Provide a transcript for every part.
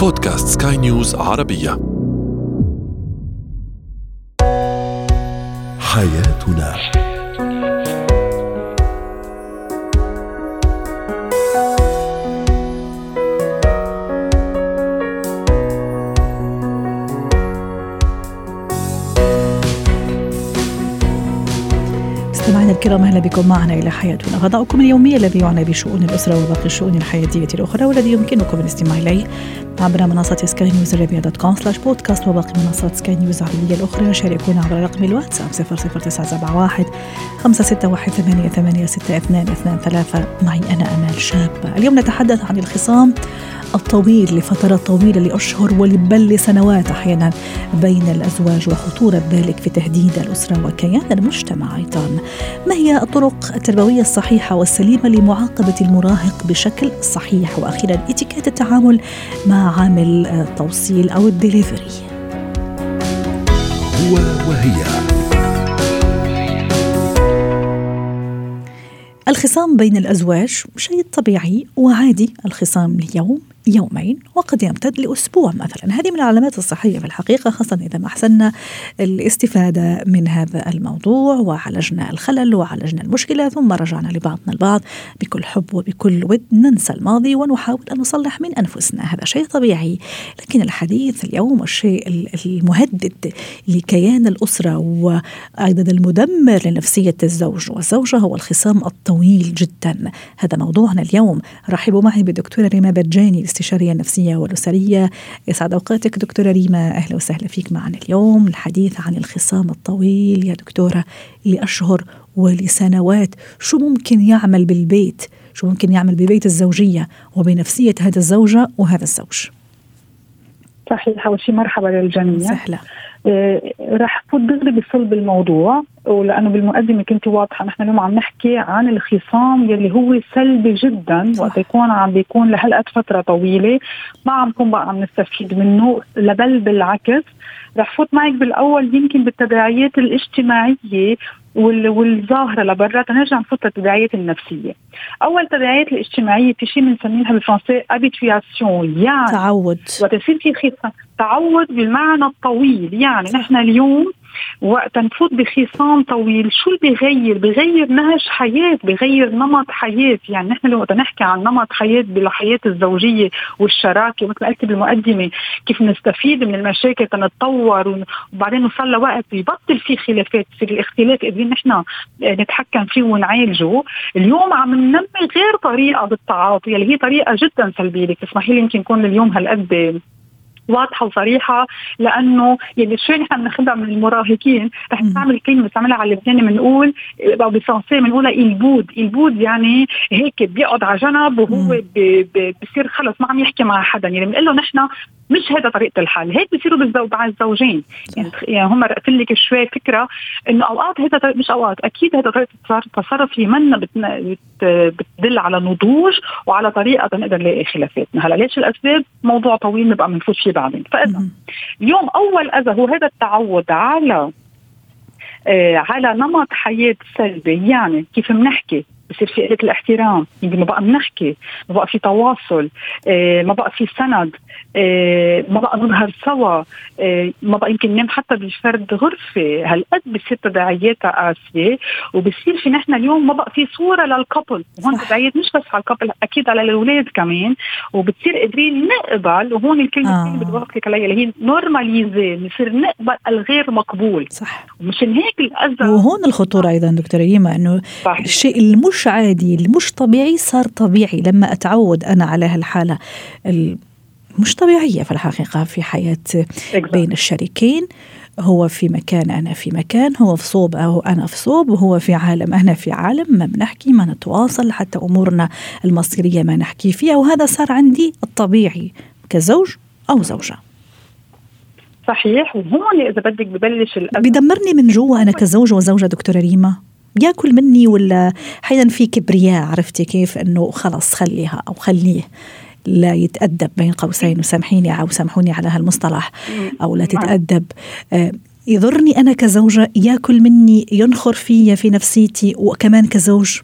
بودكاست سكاي نيوز عربية. حياتنا. مستمعينا الكرام أهلا بكم معنا إلى حياتنا. غطاؤكم اليومي الذي يعنى بشؤون الأسرة وباقي الشؤون الحياتية الأخرى والذي يمكنكم الاستماع إليه. عبر منصة سكاي نيوز عربيه dot com slash podcast وباقي منصات سكاي نيوز العربية الأخرى. شاركونا عبر رقم الواتساب 00971 561 886223 معي أنا أمال شابه اليوم نتحدث عن الخصام الطويل لفترات طويلة لأشهر بل لسنوات أحيانا بين الأزواج وخطورة ذلك في تهديد الأسرة وكيان المجتمع أيضا. ما هي الطرق التربوية الصحيحة والسليمة لمعاقبة المراهق بشكل صحيح؟ وأخيرا اتكيت التعامل مع عامل التوصيل أو الدليفري. هو وهي. الخصام بين الأزواج شيء طبيعي وعادي. الخصام اليوم يومين وقد يمتد لأسبوع مثلا. هذه من العلامات الصحية في الحقيقة خاصة إذا ما أحسننا الاستفادة من هذا الموضوع وعالجنا الخلل وعالجنا المشكلة ثم رجعنا لبعضنا البعض. بكل حب وبكل ود ننسى الماضي ونحاول أن نصلح من أنفسنا. هذا شيء طبيعي. لكن الحديث اليوم الشيء المهدد لكيان الأسرة وأيضا المدمر لنفسية الزوج والزوجة هو الخصام الطويل جدا. هذا موضوعنا اليوم. رحبوا معي بالدكتورة ريما برجاني الاستشارية النفسية والأسرية. يسعد أوقاتك دكتورة ريما. أهلا وسهلا فيك معنا اليوم. الحديث عن الخصام الطويل. يا دكتورة لأشهر ولسنوات شو ممكن يعمل بالبيت؟ شو ممكن يعمل ببيت الزوجية وبنفسية هذا الزوجة وهذا الزوج؟ صحيح أول شيء مرحبا للجميع. سهلا رح فوت دغري بصلب الموضوع ولأنه بالمقدمة كنت واضحة نحن اليوم عم نحكي عن الخصام يلي هو سلبي جدا وقت يكون عم بيكون لهالقد فترة طويلة. ما عم نكون بقى عم نستفيد منه بل بالعكس. رح فوت معك بالأول يمكن بالتداعيات الاجتماعية والظاهرة لبرا تنرجع نفوت للتداعيات النفسية. أول تداعيات الاجتماعية في شيء بنسميها بالفرنسي habituation يعني تعود. وتصير في خصام تعود بالمعنى الطويل. يعني نحن اليوم وقت نفوت بخصام طويل شو اللي بيغير؟ بيغير نهج حياة بيغير نمط حياة. يعني نحن لو نحكي عن نمط حياة بالحياة الزوجية والشراكة مثل ما قلت بالمقدمة كيف نستفيد من المشاكل تنتطور وبعدين نوصل لوقت يبطل في خلافات يصير الاختلاف. قادرين نحن نتحكم فيه ونعالجه. اليوم عم ننمي غير طريقة بالتعاطي اللي هي طريقة جدا سلبية. تسمحي لي يمكن يكون اليوم هالقد واضحة وصريحة لأنه يلي شوي نحن بناخذها من المراهقين رح نستعمل كلمة بنستعملها على اللبناني بنقول أو بالفرنسي بنقولها البود، البود يعني هيك بيقعد على جنب وهو بصير خلص ما عم يحكي مع حدا. يعني بنقول له نحن مش هذا طريقة الحل. هيك بصيروا بالزوج مع الزوجين. يعني, يعني هم رأت لك شوي فكرة إنه أوقات هذا مش أوقات أكيد هذا طريقة التصرف منا بتدل على نضوج وعلى طريقة نقدر نلاقي خلافاتنا. هلا ليش الأسباب؟ موضوع طويل نبقى بنفوت فيه بعدين. فإذا اليوم أول أذى هو هذا التعود على آه على نمط حياة سلبي. يعني كيف بنحكي؟ بصير في قله الاحترام. يعني ما بقى بنحكي ما بقى في تواصل آه ما بقى في سند آه ما بقى نظهر سوا آه ما بقى يمكن ننام حتى بفرد غرفة. هالقد بصير تداعياتها قاسية وبصير في نحن اليوم ما بقى في صورة لل couple وهون تداعيات مش بس على ال couple أكيد على الأولاد كمان. وبتصير قادرين نقبل وهون الكلمة آه. اللي بدي عليها اللي هي normaliser بصير نقبل الغير مقبول. صح. ومشان هيك الاذى وهون الخطورة أيضا دكتورة ريما إنه الشيء المش عادي المش طبيعي صار طبيعي لما أتعود أنا على هالحالة. مش طبيعية في الحقيقة في حياة بين الشريكين. هو في مكان أنا في مكان هو في صوب أو أنا في صوب وهو في عالم أنا في عالم ما بنحكي ما نتواصل حتى أمورنا المصيرية ما نحكي فيها وهذا صار عندي الطبيعي كزوج أو زوجة. صحيح وهون إذا بدك ببلش بدمرني من جوا أنا كزوج وزوجة دكتورة ريما. ياكل مني ولا أحيانا في كبرياء عرفتي كيف؟ إنه خلص خليها أو خليه لا يتأدب بين قوسين وسامحيني أو سامحوني على هالمصطلح أو لا تتأدب. يضرني أنا كزوجة ياكل مني ينخر فيا في نفسيتي وكمان كزوج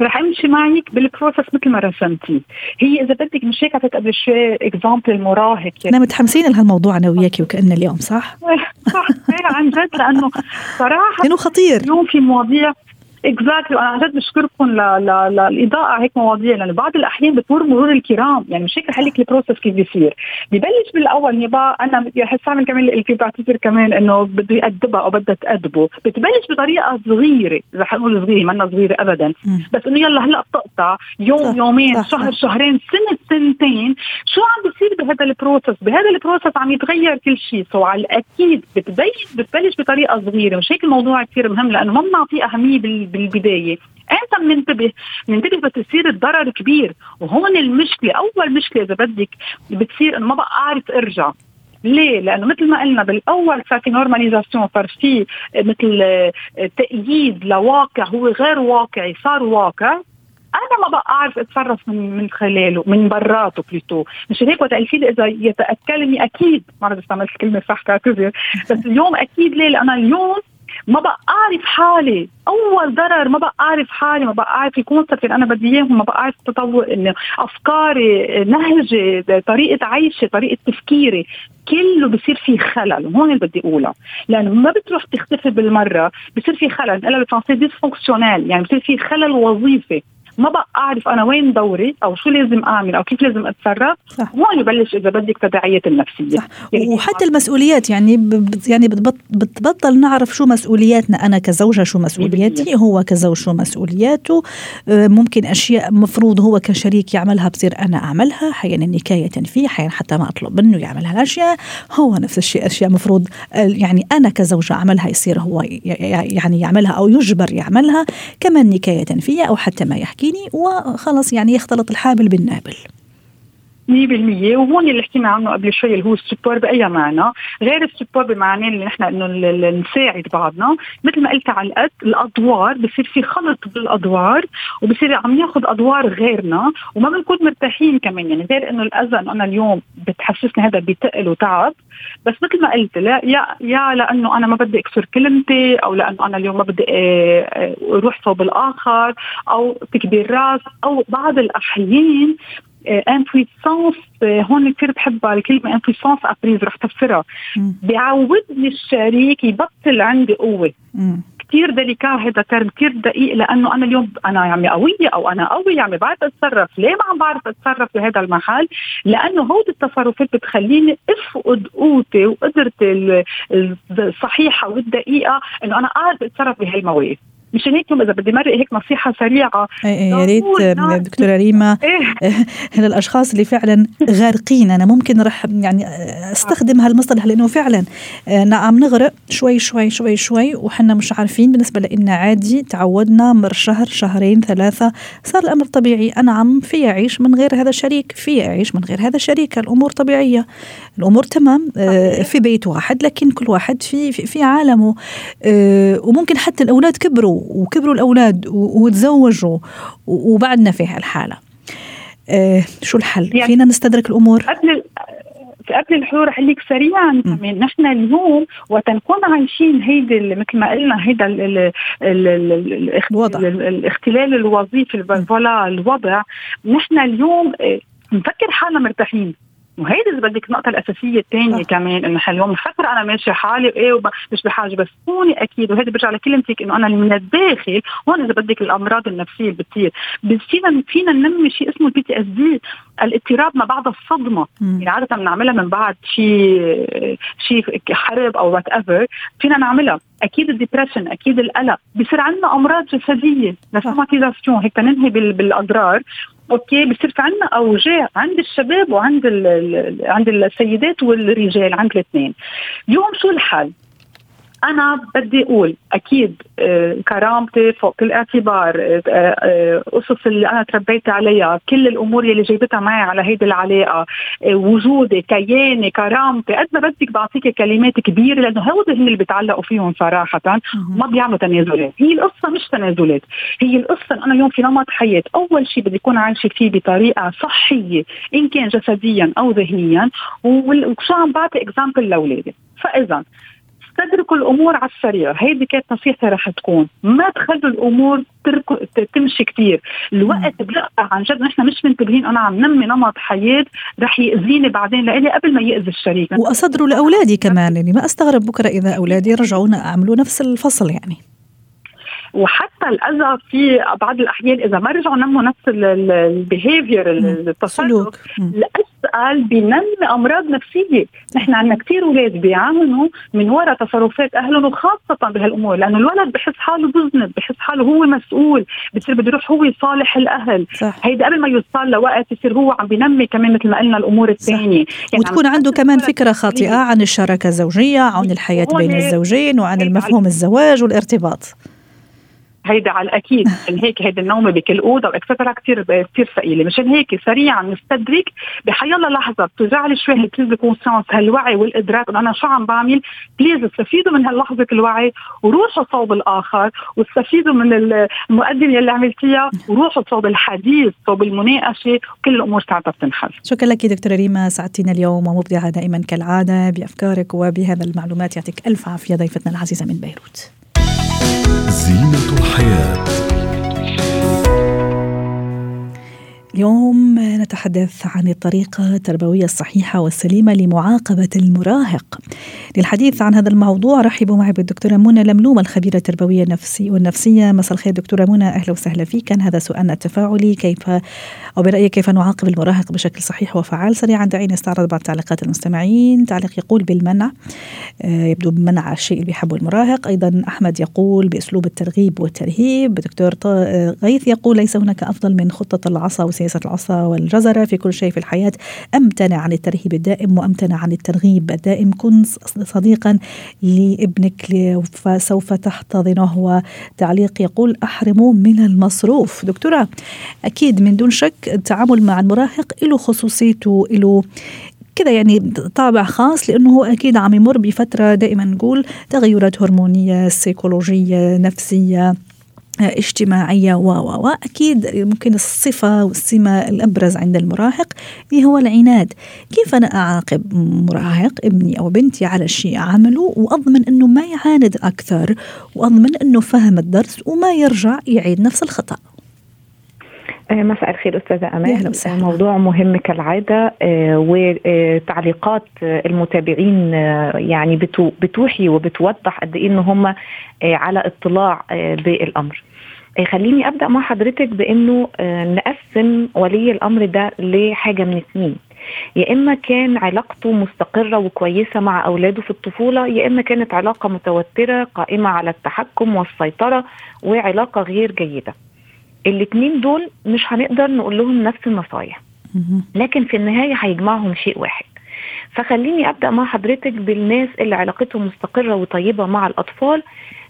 رح أمشي معك بال process مثل ما رسمتي. هي إذا بدك مش هيك اعطيت قبل شوي example المراهق إحنا متحمسين لهالموضوع أنا وياكي وكأن اليوم صح؟ صح عن جد لأنه صراحة لأنه خطير. اليوم في مواضيع exactly وأنا عن جد بشكركم للاضاءه هيك مواضيع لأنه بعض الأحيان بتمر مرور الكرام. يعني مش هيك رح لك ال process كيف بيصير. ببلش بالأول يبا أنا رح اعمل كمان اللي بعتذر كمان إنه بده يأدبها أو بدها تأدبه. بتبلش بطريقة صغيرة. رح نقول صغيرة منا صغيرة ابدا. بس إنه يلا هلأ بتقطع. يوم صح يومين صح شهر صح شهرين سنة سنتين. شو عم بيصير بهذا ال process بهذا ال process عم يتغير كل شيء. so على الأكيد بتبلش بتبلش بطريقة صغيرة. مش هيك الموضوع كثير مهم لأنه ما بنعطيه أهمية بالبدايه إمتى بننتبه؟ بننتبه بس يصير الضرر كبير وهون المشكلة أول مشكلة إذا بدك بتصير إنه ما بقى اعرف ارجع ليه؟ لأنه مثل ما قلنا بالأول صار في normalisation صار في مثل تأييد لواقع هو غير واقعي صار واقع. أنا ما بقى أعرف أتصرف من من خلاله من براته بليتو. مش هيك؟ وقت لي إذا يتأكلني أكيد. ما بعرف استعملت الكلمة صح كاعتذر بس اليوم أكيد ليه؟ لأنا اليوم ما بقى أعرف حالي. أول ضرر ما بقى أعرف حالي ما بقى أعرف الكونسبت اللي أنا بدي اياه ما بقى أعرف تطور إنه أفكاري نهجي طريقة عيشي طريقة تفكيري كله بصير في خلل. وهون اللي بدي اقولها لأنه ما بتروح تختفي بالمرة بصير في خلل. الا بالفرنسي dysfonctionnel يعني بصير في خلل وظيفي. ما بقى أعرف أنا وين دوري أو شو لازم أعمل أو كيف لازم أتصرف. صح. هون يبلش إذا بدك تداعيات النفسية. صح. يعني وحتى المسؤوليات يعني يعني بتبطل نعرف شو مسؤولياتنا أنا كزوجة شو مسؤولياتي هو كزوج شو مسؤولياته. آه، ممكن أشياء مفروض هو كشريك يعملها بصير أنا أعملها. أحيانا نكايه فيه أحيانا حتى ما أطلب منه يعمل هالاشياء هو نفس الشيء أشياء مفروض يعني أنا كزوجة أعملها يصير هو يعني يعملها أو يجبر يعملها. كمان نكاية فيها أو حتى ما يحكي. السكيني وخلص يعني يختلط الحابل بالنابل. 100% وهون اللي حكينا عنه قبل شوي اللي هو ال support بأي معنى. غير ال support بمعنى اللي نحن إنه نساعد بعضنا. مثل ما قلت على القد الأدوار بصير في خلط بالأدوار وبصير عم ناخذ أدوار غيرنا وما بنكون مرتاحين كمان. يعني غير إنه الاذى انه أنا اليوم بتحسسني هذا بتقل وتعب. بس مثل ما قلت لا يا يا لأنه أنا ما بدي أكسر كلمتي أو لأنه أنا اليوم ما بدي آه، آه، أروح صوب الآخر أو تكبير راس أو بعض الأحيان impuissance آه، هون كثير بحب الكلمة impuissance après رح تفسرها. بيعودني الشريك يبطل عندي قوة. كثير délicat هذا terme كثير دقيق لأنه أنا اليوم أنا عم قوية أو أنا قوي عم بعرف أتصرف. ليه ما عم بعرف أتصرف بهذا المحل؟ لأنه هودي التصرفات بتخليني أفقد قوتي وقدرتي الصحيحة والدقيقة إنه أنا اعرف أتصرف بهالمواقف. مشان هيك إذا بدي مرق هيك نصيحة سريعة. يا ريت دكتوره ريما. إيه؟ للأشخاص اللي فعلا غارقين. أنا ممكن رح يعني أستخدم هالمصطلح لأنه فعلا نعم نغرق شوي شوي شوي شوي وحنا مش عارفين. بالنسبة لنا عادي تعودنا مر شهر شهرين ثلاثة. صار الأمر طبيعي. أنا عم في اعيش من غير هذا الشريك. في اعيش من غير هذا الشريك. الأمور طبيعية. الأمور تمام آه، في بيت واحد لكن كل واحد في في, في عالمه. آه، وممكن حتى الأولاد كبروا. وكبروا الأولاد وتزوجوا وبعدنا في هالحالة. آه شو الحل؟ يعني فينا نستدرك الأمور؟ قبل قبل الحلول رح لك سريعا كمان نحن اليوم وقت نكون عايشين هيدي مثل ما قلنا هيدا الوضع. الاختلال الوظيفي voilà الوضع. نحن اليوم آه، نفكر حالنا مرتاحين. وهيدي إذا بدك النقطة الأساسية الثانية كمان إنه اليوم مفكر أنا ماشي حالي وإيه مش بحاجة بس كوني أكيد وهيدي برجع لكلمتك إنه أنا من الداخل هون إذا بدك الأمراض النفسية اللي بتصير فينا فينا ننمي شيء اسمه ال PTSD الاضطراب ما بعد الصدمة. مم. يعني عادة بنعملها من بعد شيء شيء حرب أو whatever فينا نعملها. أكيد ال depression أكيد القلق بصير عندنا أمراض جسدية la somatisation هيك ننهي بالأضرار. okay بصير في عندنا أوجاع عند الشباب وعند عند السيدات والرجال عند الاثنين. اليوم شو الحل؟ أنا بدي أقول أكيد آه، كرامتي فوق كل اعتبار آه، آه، قصص اللي أنا تربيت عليها كل الأمور اللي جايبتها معي على هيدي العلاقة وجودي كياني كرامتي قد ما بدك بعطيك كلمات كبيرة لأنه هودي هن اللي بيتعلقوا فيهم صراحة. ما بيعملوا تنازلات. هي القصة مش تنازلات. هي القصة أنا اليوم في نمط حياة أول شيء بدي أكون عايشة فيه بطريقة صحية إن كان جسديا أو ذهنيا وشو عم بعطي اكزامبل لأولادي. فاذا استدركوا الأمور على السريع. هيدي كانت نصيحتي رح تكون. ما تخلوا الأمور تمشي كثير الوقت بيقطع عن جد نحن مش منتبهين أنا عم نمي نمط حياة رح يأذيني بعدين لإلي قبل ما يأذي الشريك. واصدره لأولادي كمان يعني ما أستغرب بكرة إذا أولادي رجعونا اعملوا نفس الفصل يعني. وحتى الاذى في بعض الأحيان إذا ما رجعوا نموا نفس البيهيفير التصرف الاسال بينمي أمراض نفسية، نحن عندنا كثير أولاد بيعانوا من وراء تصرفات أهلهم وخاصة بهالأمور لأنه الولد بحس حاله بذنب، بحس حاله هو مسؤول، بصير بده يروح هو يصالح الأهل، صح. هيدا قبل ما يوصل لوقت يصير هو عم بينمي كمان مثل ما قلنا الأمور الثانية. يعني وتكون عنده كمان فكرة خاطئة عن الشراكة الزوجية، عن الحياة بين الزوجين وعن المفهوم الزواج والارتباط. هيدا على الأكيد. مشان هيك هيدي النومة بكل اوضه و extra كثير كثير ثقيلة. مشان هيك سريعا نستدرك بأيا لحظة بترجع لي شوي هال prise de conscience هالوعي والإدراك إنه أنا شو عم بعمل؟ please استفيدوا من هاللحظة الوعي وروحوا صوب الآخر واستفيدوا من المقدمة اللي عملتيها وروحوا صوب الحديث صوب المناقشة وكل الأمور ساعتها بتنحل. شكرا لك دكتورة ريما سعدتينا اليوم ومبدعة دائما كالعادة بأفكارك وبهذا المعلومات يعطيك ألف عافية ضيفتنا العزيزة من بيروت. زينة الحياة. اليوم نتحدث عن الطريقة التربوية الصحيحة والسليمة لمعاقبة المراهق. للحديث عن هذا الموضوع رحبوا معي بالدكتورة منى لملومة الخبيرة التربوية النفسي والنفسية. مساء الخير دكتورة منى. أهلا وسهلا فيك. كان هذا سؤالنا التفاعلي كيف أو برأيك كيف نعاقب المراهق بشكل صحيح وفعال؟ سريعا دعينا نستعرض بعض تعليقات المستمعين. تعليق يقول بالمنع. آه، يبدو بمنع الشيء اللي بيحبه المراهق. أيضا أحمد يقول بأسلوب الترغيب والترهيب. دكتور آه، غيث يقول ليس هناك أفضل من خطة العصا سياسة العصا والجزرة في كل شيء في الحياة. أمتنع عن الترهيب الدائم وأمتنع عن الترغيب الدائم. كن صديقا لابنك فسوف تحتضنه. وتعليق يقول أحرمه من المصروف. دكتورة أكيد من دون شك التعامل مع المراهق له خصوصيته له كذا يعني طابع خاص لأنه هو أكيد عم يمر بفترة دائما نقول تغيرات هرمونية سيكولوجية نفسية. اجتماعية و و وأكيد ممكن الصفة والسمة الأبرز عند المراهق اللي هو العناد. كيف أنا أعاقب مراهق ابني أو بنتي على شيء عمله وأضمن أنه ما يعاند أكثر وأضمن أنه فهم الدرس وما يرجع يعيد نفس الخطأ؟ مساء الخير أستاذة أمان موضوع مهم كالعادة آه، وتعليقات المتابعين آه، يعني بتوحي وبتوضح قد إيه إن هم على اطلاع بالأمر. خليني أبدأ مع حضرتك بإنه نقسم ولي الأمر ده لحاجة من اثنين يا إما كان علاقته مستقرة وكويسة مع أولاده في الطفولة يا إما كانت علاقة متوترة قائمة على التحكم والسيطرة وعلاقة غير جيدة. الاثنين دول مش هنقدر نقول لهم نفس النصايح. لكن في النهاية هيجمعهم شيء واحد. فخليني أبدأ مع حضرتك بالناس اللي علاقتهم مستقرة وطيبة مع الأطفال.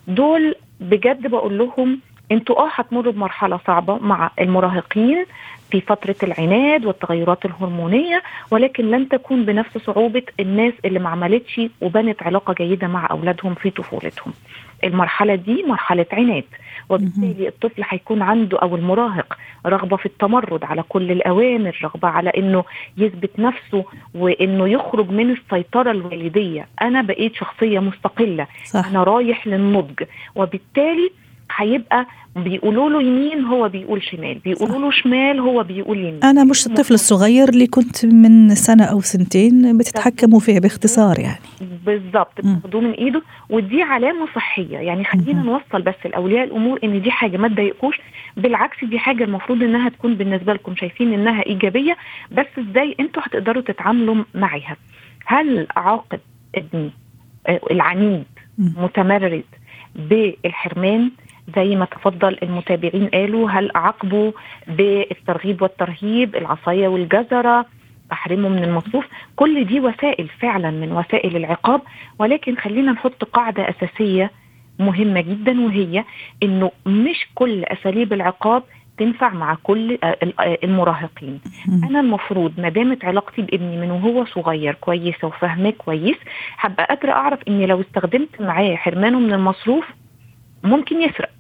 دول بجد بقول لهم أنتوا آه هتمروا بمرحلة صعبة مع المراهقين في فترة العناد والتغيرات الهرمونية ولكن لن تكون بنفس صعوبة الناس اللي ما عملتش وبنت علاقة جيدة مع أولادهم في طفولتهم. المرحلة دي مرحلة عناد. وبالتالي الطفل هيكون عنده أو المراهق رغبة في التمرد على كل الأوامر رغبة على إنه يثبت نفسه وإنه يخرج من السيطرة الوالدية. أنا بقيت شخصية مستقلة. صح. أنا رايح للنضج. وبالتالي هيبقى بيقولوا له يمين هو بيقول شمال بيقولوا له شمال هو بيقول يمين. أنا مش الطفل الصغير اللي كنت من سنة أو سنتين بتتحكموا فيه باختصار يعني. بالظبط بتاخدوه من إيده ودي علامة صحية. يعني خلينا نوصل بس لأولياء الأمور إن دي حاجة ما تضايقوش بالعكس دي حاجة المفروض إنها تكون بالنسبة لكم شايفين إنها إيجابية بس إزاي أنتوا هتقدروا تتعاملوا معاها؟ هل اعاقب ابني آه، العنيد متمرد بالحرمان زي ما تفضل المتابعين قالوا هل أعاقبوا بالترغيب والترهيب العصاية والجزرة أحرمه من المصروف كل دي وسائل فعلا من وسائل العقاب. ولكن خلينا نحط قاعدة أساسية مهمة جدا وهي أنه مش كل أساليب العقاب تنفع مع كل المراهقين. أنا المفروض ما دامت علاقتي بابني من وهو صغير كويسه وفاهماه كويس هبقى قادرة أعرف إني لو استخدمت معاه حرمانه من المصروف ممكن يسرق.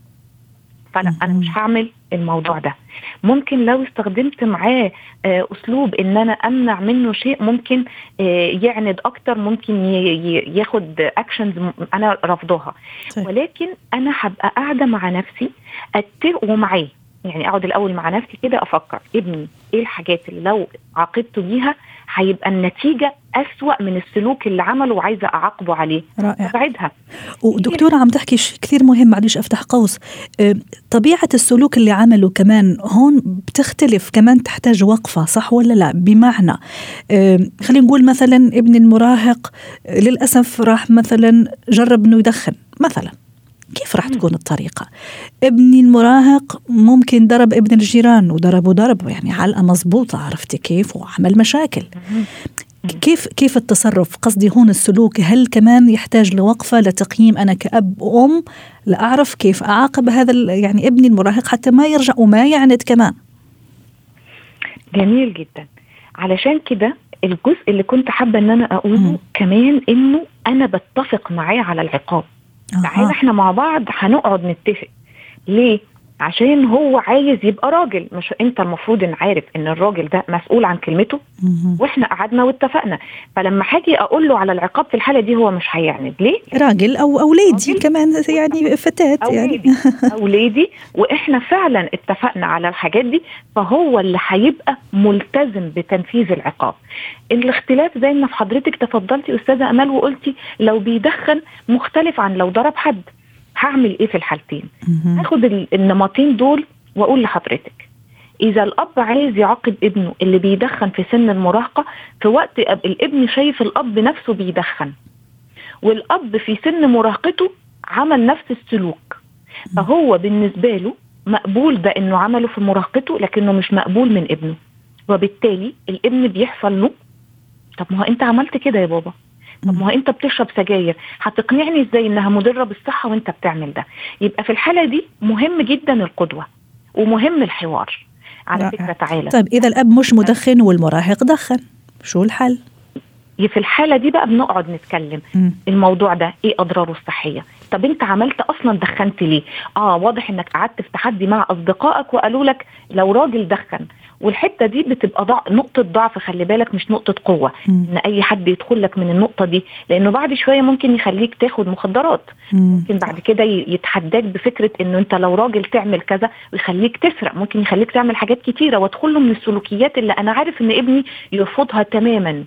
فلا أنا مش هعمل الموضوع ده. ممكن لو استخدمت معاه آه، أسلوب إن أنا أمنع منه شيء ممكن آه، يعند أكتر ممكن ياخد اكشنز أنا رفضها طيب. ولكن أنا هبقى قاعدة مع نفسي أتفق ومعاه. يعني أقعد الأول مع نفسي كده أفكر ابني إيه الحاجات اللي لو عاقبته بيها هيبقى النتيجة أسوأ من السلوك اللي عمله وعايزة أعاقبه عليه. رائع. أبعدها. ودكتورة عم تحكي شيء كثير مهم معلش أفتح قوس. طبيعة السلوك اللي عمله كمان هون بتختلف كمان تحتاج وقفة صح ولا لا؟ بمعنى خلينا نقول مثلا ابن المراهق للأسف راح مثلا جرب إنه يدخن مثلا. كيف راح تكون الطريقة؟ ابني المراهق ممكن ضرب ابن الجيران وضربه ضرب يعني علقة مضبوطة عرفتي كيف؟ وعمل مشاكل. كيف كيف التصرف؟ قصدي هون السلوك هل كمان يحتاج لوقفة لتقييم أنا كأب وأم؟ لأعرف كيف أعاقب هذا يعني ابني المراهق حتى ما يرجع وما يعند كمان. جميل جدا. علشان كده الجزء اللي كنت حابة إن أنا أقوله م. كمان إنه أنا بتفق معاه على العقاب. تعالى إحنا مع بعض هنقعد نتفق. ليه؟ عشان هو عايز يبقى راجل. مش انت المفروض ان عارف ان الراجل ده مسؤول عن كلمته؟ وإحنا قعدنا واتفقنا. فلما هاجي أقول له على العقاب في الحالة دي هو مش هيعند. ليه؟ راجل أو أولادي كمان يعني فتاة يعني. أولادي. وإحنا فعلا اتفقنا على الحاجات دي فهو اللي هيبقى ملتزم بتنفيذ العقاب. الاختلاف زي ما حضرتك تفضلتي أستاذة أمال وقلتي لو بيدخن مختلف عن لو ضرب حد. هعمل إيه في الحالتين؟ هاخد النمطين دول وأقول لحضرتك إذا الأب عايز يعاقب ابنه اللي بيدخن في سن المراهقة في وقت الابن شايف الأب نفسه بيدخن والأب في سن مراهقته عمل نفس السلوك فهو بالنسبة له مقبول ده إنه عمله في مراهقته لكنه مش مقبول من ابنه وبالتالي الابن بيحصل له طب ما هو أنت عملت كده يا بابا. طب ما هو انت بتشرب سجاير هتقنعني إزاي انها مضرة بالصحة وانت بتعمل ده؟ يبقى في الحالة دي مهم جدا القدوة ومهم الحوار. على فكرة تعالى. طيب إذا الأب مش مدخن والمراهق دخن شو الحل؟ في الحالة دي بقى بنقعد نتكلم. م. الموضوع ده إيه أضراره الصحية؟ طب أنت عملت أصلا دخنت ليه؟ آه واضح إنك قعدت في تحدي مع أصدقائك وقالوا لك لو راجل دخن والحتة دي بتبقى ضع... نقطة ضعف خلي بالك مش نقطة قوة. م. إن أي حد يدخل لك من النقطة دي لأنه بعد شوية ممكن يخليك تاخد مخدرات. م. ممكن بعد كده يتحداك بفكرة إنه أنت لو راجل تعمل كذا ويخليك تسرق. ممكن يخليك تعمل حاجات كتيرة وادخل له من السلوكيات اللي أنا عارف إن ابني يرفضها تماما.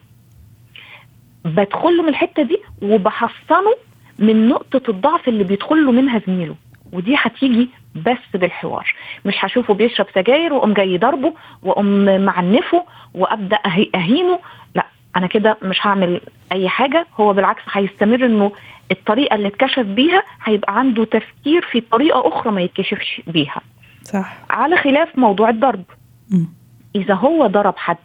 بدخل له من الحتة دي وبحصنه من نقطة الضعف اللي بيدخل له منها زميله. ودي هتيجي بس بالحوار. مش هشوفه بيشرب سجاير وأقوم جاي ضربه وأقوم معنفه وأبدأ أهينه. لا أنا كده مش هعمل أي حاجة. هو بالعكس هيستمر إنه الطريقة اللي اتكشف بيها هيبقى عنده تفكير في طريقة أخرى ما يتكشفش بيها. صح. على خلاف موضوع الضرب. م. إذا هو ضرب حد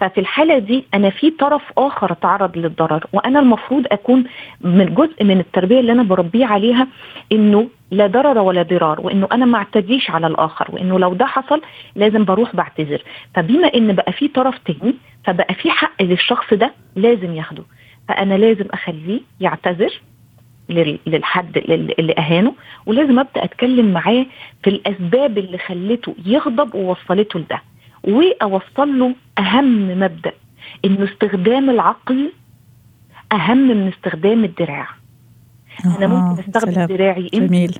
ففي الحالة دي أنا في طرف آخر تعرض للضرر وأنا المفروض أكون من جزء من التربية اللي أنا بربيه عليها إنه لا ضرر ولا ضرار وإنه أنا ما اعتديش على الآخر وإنه لو ده حصل لازم بروح بعتذر. فبما إن بقى في طرف تاني فبقى في حق للشخص ده لازم ياخده. فأنا لازم أخليه يعتذر للحد اللي أهانه ولازم أبدأ أتكلم معاه في الأسباب اللي خلته يغضب ووصلته لده. وأوصل له أهم مبدأ إنه استخدام العقل أهم من استخدام الدراع. آه أنا ممكن أستخدم سلام. دراعي جميل.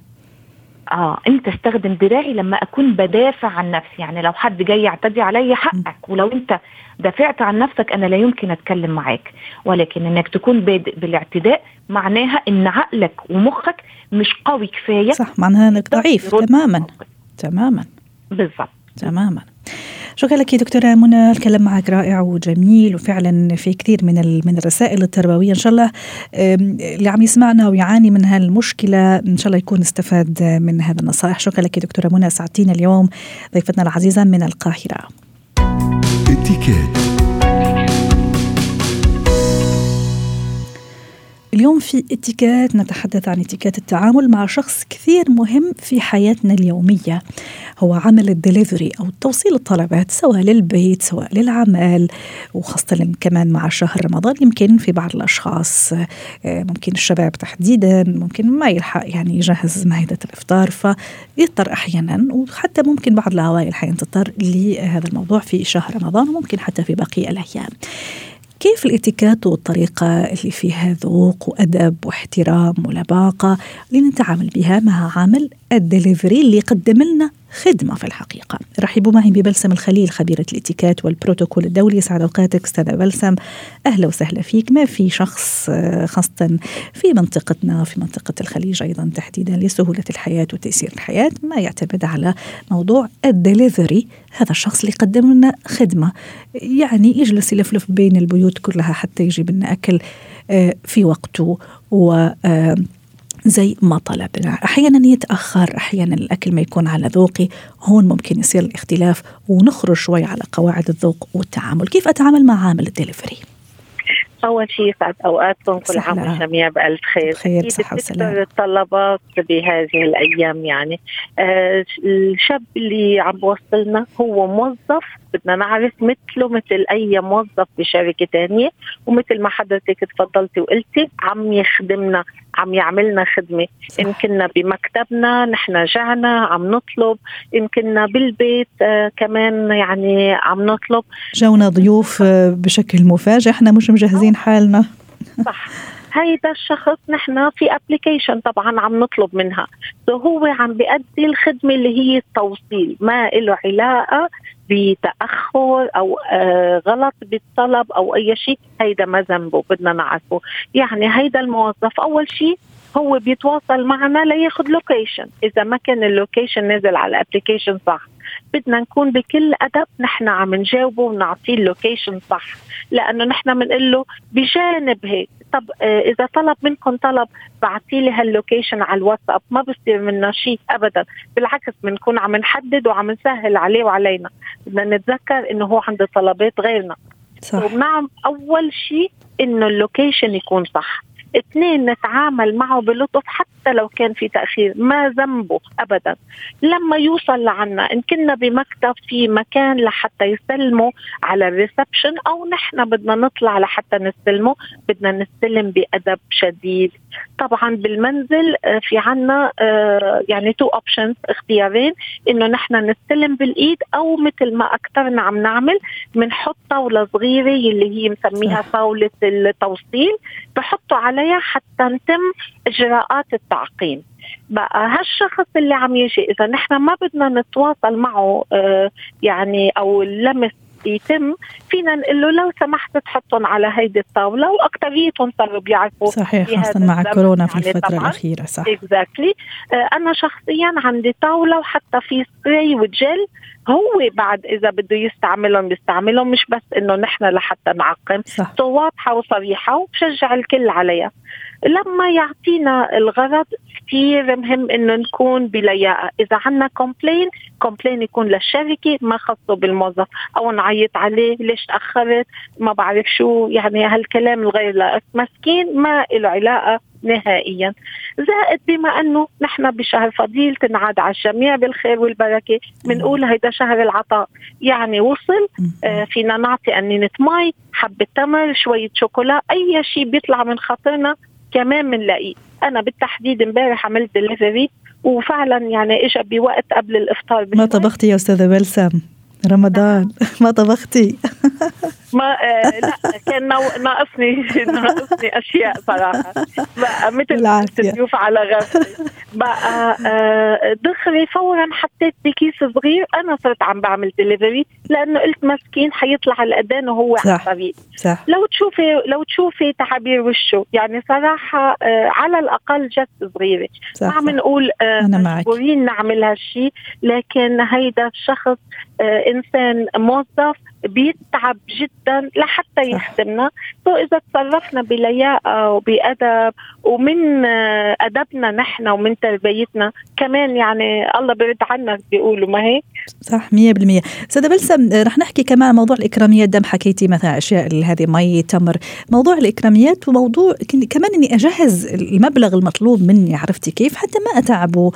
آه انت أستخدم دراعي؟ لما أكون بدافع عن نفسي. يعني لو حد جاي يعتدي عليا حقك ولو أنت دافعت عن نفسك أنا لا يمكن أتكلم معاك. ولكن إنك تكون بادئ بالاعتداء معناها إن عقلك ومخك مش قوي كفاية. صح معناها إنك ضعيف تماما. تماما. بالضبط. تماما. شكرا لك دكتورة منى؟ الكلام معك رائع وجميل وفعلا في كثير من من الرسائل التربوية. إن شاء الله اللي عم يسمعنا ويعاني من هالمشكلة إن شاء الله يكون استفاد من هذا النصائح. شكرا لك دكتورة منى؟ ساعتين اليوم ضيفتنا العزيزة من القاهرة. اليوم في اتيكات نتحدث عن اتيكات التعامل مع شخص كثير مهم في حياتنا اليومية. هو عمل الدليفري أو توصيل الطلبات سواء للبيت سواء للعمل وخاصة كمان مع شهر رمضان. يمكن في بعض الأشخاص آه، ممكن الشباب تحديدا ممكن ما يلحق يعني يجهز مائدة الإفطار فيضطر أحيانا وحتى ممكن بعض العوائل حين تضطر لهذا الموضوع في شهر رمضان وممكن حتى في باقي الأيام. كيف الاتيكات والطريقة اللي فيها ذوق وأدب واحترام ولباقة لنتعامل بها مع عامل الدليفري اللي يقدم لنا خدمة في الحقيقة. رحبوا معي ببلسم الخليل خبيرة الإتيكات والبروتوكول الدولي. أسعد أوقاتك أستاذة بلسم. أهلا وسهلا فيك. ما في شخص آه، خاصة في منطقتنا في منطقة الخليج أيضا تحديدا لسهولة الحياة وتيسير الحياة ما يعتمد على موضوع الدليفري. هذا الشخص اللي يقدم لنا خدمة. يعني يجلس يلفلف بين البيوت كلها حتى يجيب لنا أكل آه، في وقته و آه، زي ما طلبنا. أحيانا يتأخر أحيانا الأكل ما يكون على ذوقي. هون ممكن يصير الاختلاف ونخرج شوي على قواعد الذوق والتعامل. كيف أتعامل مع عامل الدليفري؟ أول شيء يسعد أوقاتكم كل عام والجميع بألف خير. خير صحة وسلامة. الطلبات بهذه الأيام يعني؟ آه الشاب اللي عم بوصلنا هو موظف بدنا نعرف مثله مثل أي موظف بشركة ثانية ومثل ما حضرتك تفضلتي وقلتي عم يخدمنا عم يعملنا خدمة. ان كنا بمكتبنا نحن جعنا عم نطلب. ان كنا بالبيت آه كمان يعني عم نطلب. جونا ضيوف آه بشكل مفاجئ. إحنا مش مجهزين حالنا. صح. هيدا الشخص نحن في ابلكيشن طبعا عم نطلب منها. هو عم بيأدي الخدمة اللي هي التوصيل. ما له علاقة بتأخر أو آه غلط بالطلب أو أي شيء هيدا ما ذنبه بدنا نعرفه. يعني هيدا الموظف أول شيء هو بيتواصل معنا لياخذ location إذا ما كان ال location نزل على ال application صح. بدنا نكون بكل أدب نحن عم نجاوبه ونعطيه ال location صح. لأنه نحن بنقول له بجانب هيك. طب آه، إذا طلب منكم طلب بعتي لي هال location على الواتساب ما بصير منا شيء ابدا. بالعكس بنكون عم نحدد وعم نسهل عليه وعلينا. بدنا نتذكر إنه هو عنده طلبات غيرنا. صح. ونعم أول شيء إنه ال location يكون صح. اثنين نتعامل معه بلطف حتى لو كان في تأخير ما ذنبه أبدا. لما يوصل لعنا إن كنا بمكتب في مكان لحتى يسلموا على ال reception أو نحن بدنا نطلع لحتى نستلمه بدنا نستلم بأدب شديد. طبعا بالمنزل آه، في عنا آه، يعني two options اختيارين إنه نحن نستلم بالإيد أو مثل ما أكثرنا عم نعمل بنحط طاولة صغيرة اللي هي مسميها طاولة التوصيل بحطوا عليها حتى نتم إجراءات التعقيم. بقى هالشخص اللي عم يجي إذا نحن ما بدنا نتواصل معه آه يعني أو اللمس يتم فينا نقول له لو سمحت تحطهم على هيدي الطاولة واكثريتهم صاروا بيعرفوا صحيح خاصة مع كورونا في الفترة طبعاً. الأخيرة صح exactly. آه أنا شخصيا عندي طاولة وحتى في spray و gel هو بعد إذا بده يستعملهم بيستعملهم مش بس إنه نحن لحتى نعقم صح. واضحه وصريحه وبشجع الكل عليها لما يعطينا الغرض كثير مهم إنه نكون بلياقه، إذا عندنا complaint، complaint يكون للشركة ما خصه بالموظف. أو نعيط عليه ليش تأخرت؟ ما بعرف شو يعني هالكلام الغير لائق. مسكين ما له علاقة نهائيا. زائد بما إنه نحن بشهر فضيل تنعاد على الجميع بالخير والبركة بنقول هيدا شهر العطاء. يعني وصل آه فينا نعطي قنينة مي حبة تمر شوية شوكولا أي شيء بيطلع من خاطرنا كمان بنلاقيه أنا بالتحديد امبارح عملت دليفري وفعلا يعني اجى بوقت قبل الإفطار ما طبختي يا أستاذة بلسم. رمضان. ما طبختي. ما آه لا كان ناقصني ناقصني أشياء صراحة. بقى مثل الضيوف على غفله بقى آه دغري فورا حطيت بكيس صغير. أنا صرت عم بعمل دليفري لأنه قلت مسكين حيطلع الأذان وهو على الطريق. صح. لو تشوفي لو تشوفي تعابير وشه يعني صراحة آه على الأقل جس صغيرة. ما عم نقول آه مجبورين نعمل هالشيء لكن هيدا الشخص آه إنسان موظف بيتعب جدا لحتى يخدمنا إذا تصرفنا بلياقة وبأدب ومن أدبنا نحن ومن تربيتنا كمان يعني الله بيرد عنا بيقولوا ما هيك؟ صح 100% استاذه بلسم رح نحكي كمان موضوع الإكراميات. دم حكيتي مثلا أشياء هذه مي تمر. موضوع الإكراميات وموضوع كمان إني أجهز المبلغ المطلوب مني عرفتي كيف؟ حتى ما أتعبه.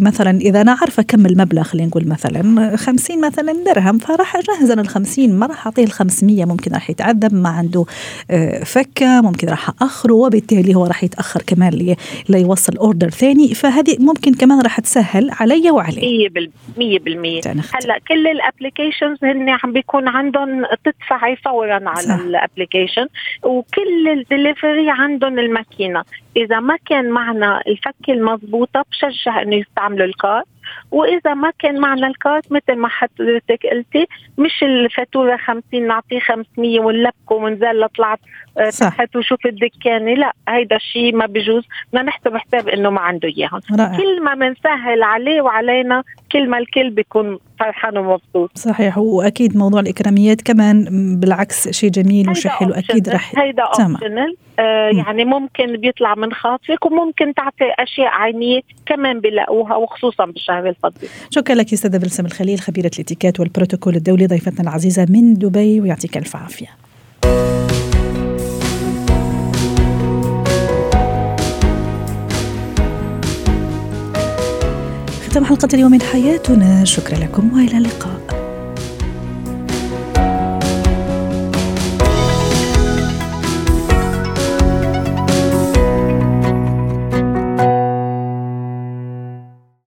مثلا إذا أنا عارفة كم المبلغ خلينا نقول مثلا 50 مثلا درهم فراح أجهز أنا ال 50 ما راح أعطيه ال 500 ممكن راح يتعذب ما عنده آه، فكة. ممكن راح اخره وبالتالي هو راح يتأخر كمان ليوصل order ثاني فهذه ممكن كمان راح تسهل علي وعليه 100% هلأ كل ال applications هن عم بيكون عندهم تدفعي فورا على ال application وكل الدليفري عندهم الماكينة. إذا ما كان معنا الفكه المضبوطة بشجع إنه يستعملوا الكارت وإذا ما كان معنا الكارت مثل ما حضرتك قلتي مش الفاتورة 50 نعطيه 500 ونلبكه ونزل طلعت آه، تحت وشوف الدكانة. لا هيدا الشيء ما بجوز. بدنا نحسب حساب إنه ما عنده إياهم. كل ما بنسهل عليه وعلينا كل ما الكل بيكون فرحان ومبسوط. صحيح وأكيد موضوع الإكراميات كمان بالعكس شيء جميل وشيء حلو أكيد رح هيدا اوبشنال آه يعني ممكن بيطلع من خاطرك وممكن تعطي أشياء عينيه كمان بيلاقوها وخصوصا بالشهر الفضي. شكرا لك أستاذة بلسم الخليل خبيرة الاتيكيت والبروتوكول الدولي ضيفتنا العزيزة من دبي ويعطيك ألف عافية. ختام حلقة اليوم من حياتنا. شكرا لكم وإلى اللقاء.